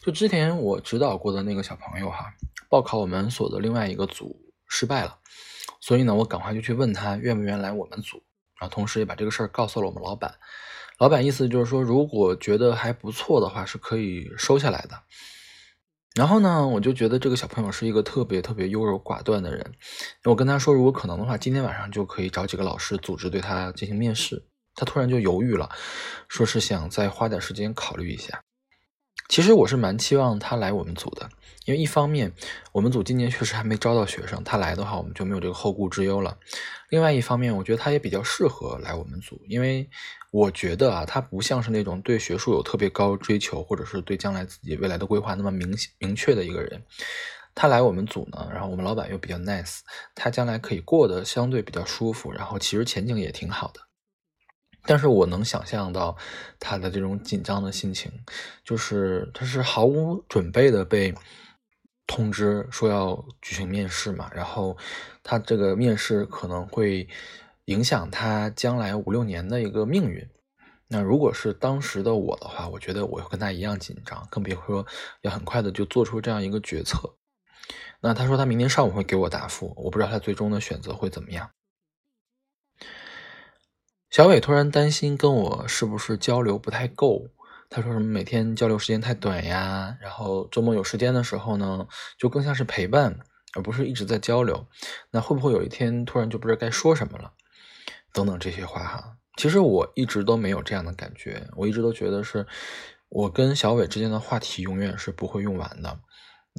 就之前我指导过的那个小朋友哈，报考我们所的另外一个组失败了，所以呢，我赶快就去问他愿不愿来我们组，然后同时也把这个事儿告诉了我们老板。老板意思就是说，如果觉得还不错的话，是可以收下来的。然后呢，我就觉得这个小朋友是一个特别特别优柔寡断的人。我跟他说，如果可能的话，今天晚上就可以找几个老师组织对他进行面试。他突然就犹豫了，说是想再花点时间考虑一下。其实我是蛮期望他来我们组的，因为一方面我们组今年确实还没招到学生，他来的话我们就没有这个后顾之忧了。另外一方面，我觉得他也比较适合来我们组，因为我觉得啊，他不像是那种对学术有特别高追求，或者是对将来自己未来的规划那么明明确的一个人。他来我们组呢，然后我们老板又比较 nice，他将来可以过得相对比较舒服，然后其实前景也挺好的。但是我能想象到他的这种紧张的心情，就是他是毫无准备的被通知说要举行面试嘛，然后他这个面试可能会影响他将来五六年的一个命运。那如果是当时的我的话，我觉得我会跟他一样紧张，更别说要很快的就做出这样一个决策。那他说他明天上午会给我答复，我不知道他最终的选择会怎么样。小伟突然担心跟我是不是交流不太够，他说什么每天交流时间太短呀，然后周末有时间的时候呢，就更像是陪伴，而不是一直在交流。那会不会有一天突然就不知道该说什么了？等等这些话哈，其实我一直都没有这样的感觉，我一直都觉得是我跟小伟之间的话题永远是不会用完的。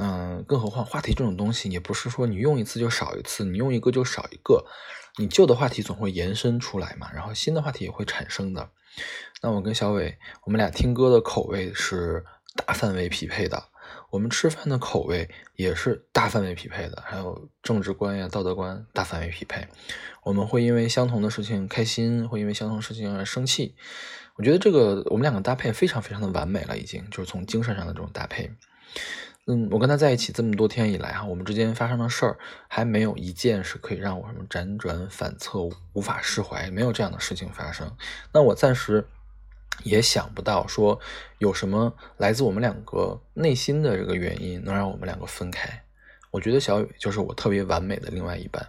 嗯，更何况话题这种东西，也不是说你用一次就少一次，你用一个就少一个。你旧的话题总会延伸出来嘛，然后新的话题也会产生的。那我跟小伟，我们俩听歌的口味是大范围匹配的，我们吃饭的口味也是大范围匹配的，还有政治观呀、道德观大范围匹配。我们会因为相同的事情开心，会因为相同事情而生气。我觉得这个我们两个搭配非常非常的完美了，已经就是从精神上的这种搭配。嗯，我跟他在一起这么多天以来哈，我们之间发生的事儿还没有一件是可以让我什么辗转反侧、无法释怀，没有这样的事情发生。那我暂时也想不到说有什么来自我们两个内心的这个原因能让我们两个分开。我觉得小雨就是我特别完美的另外一半。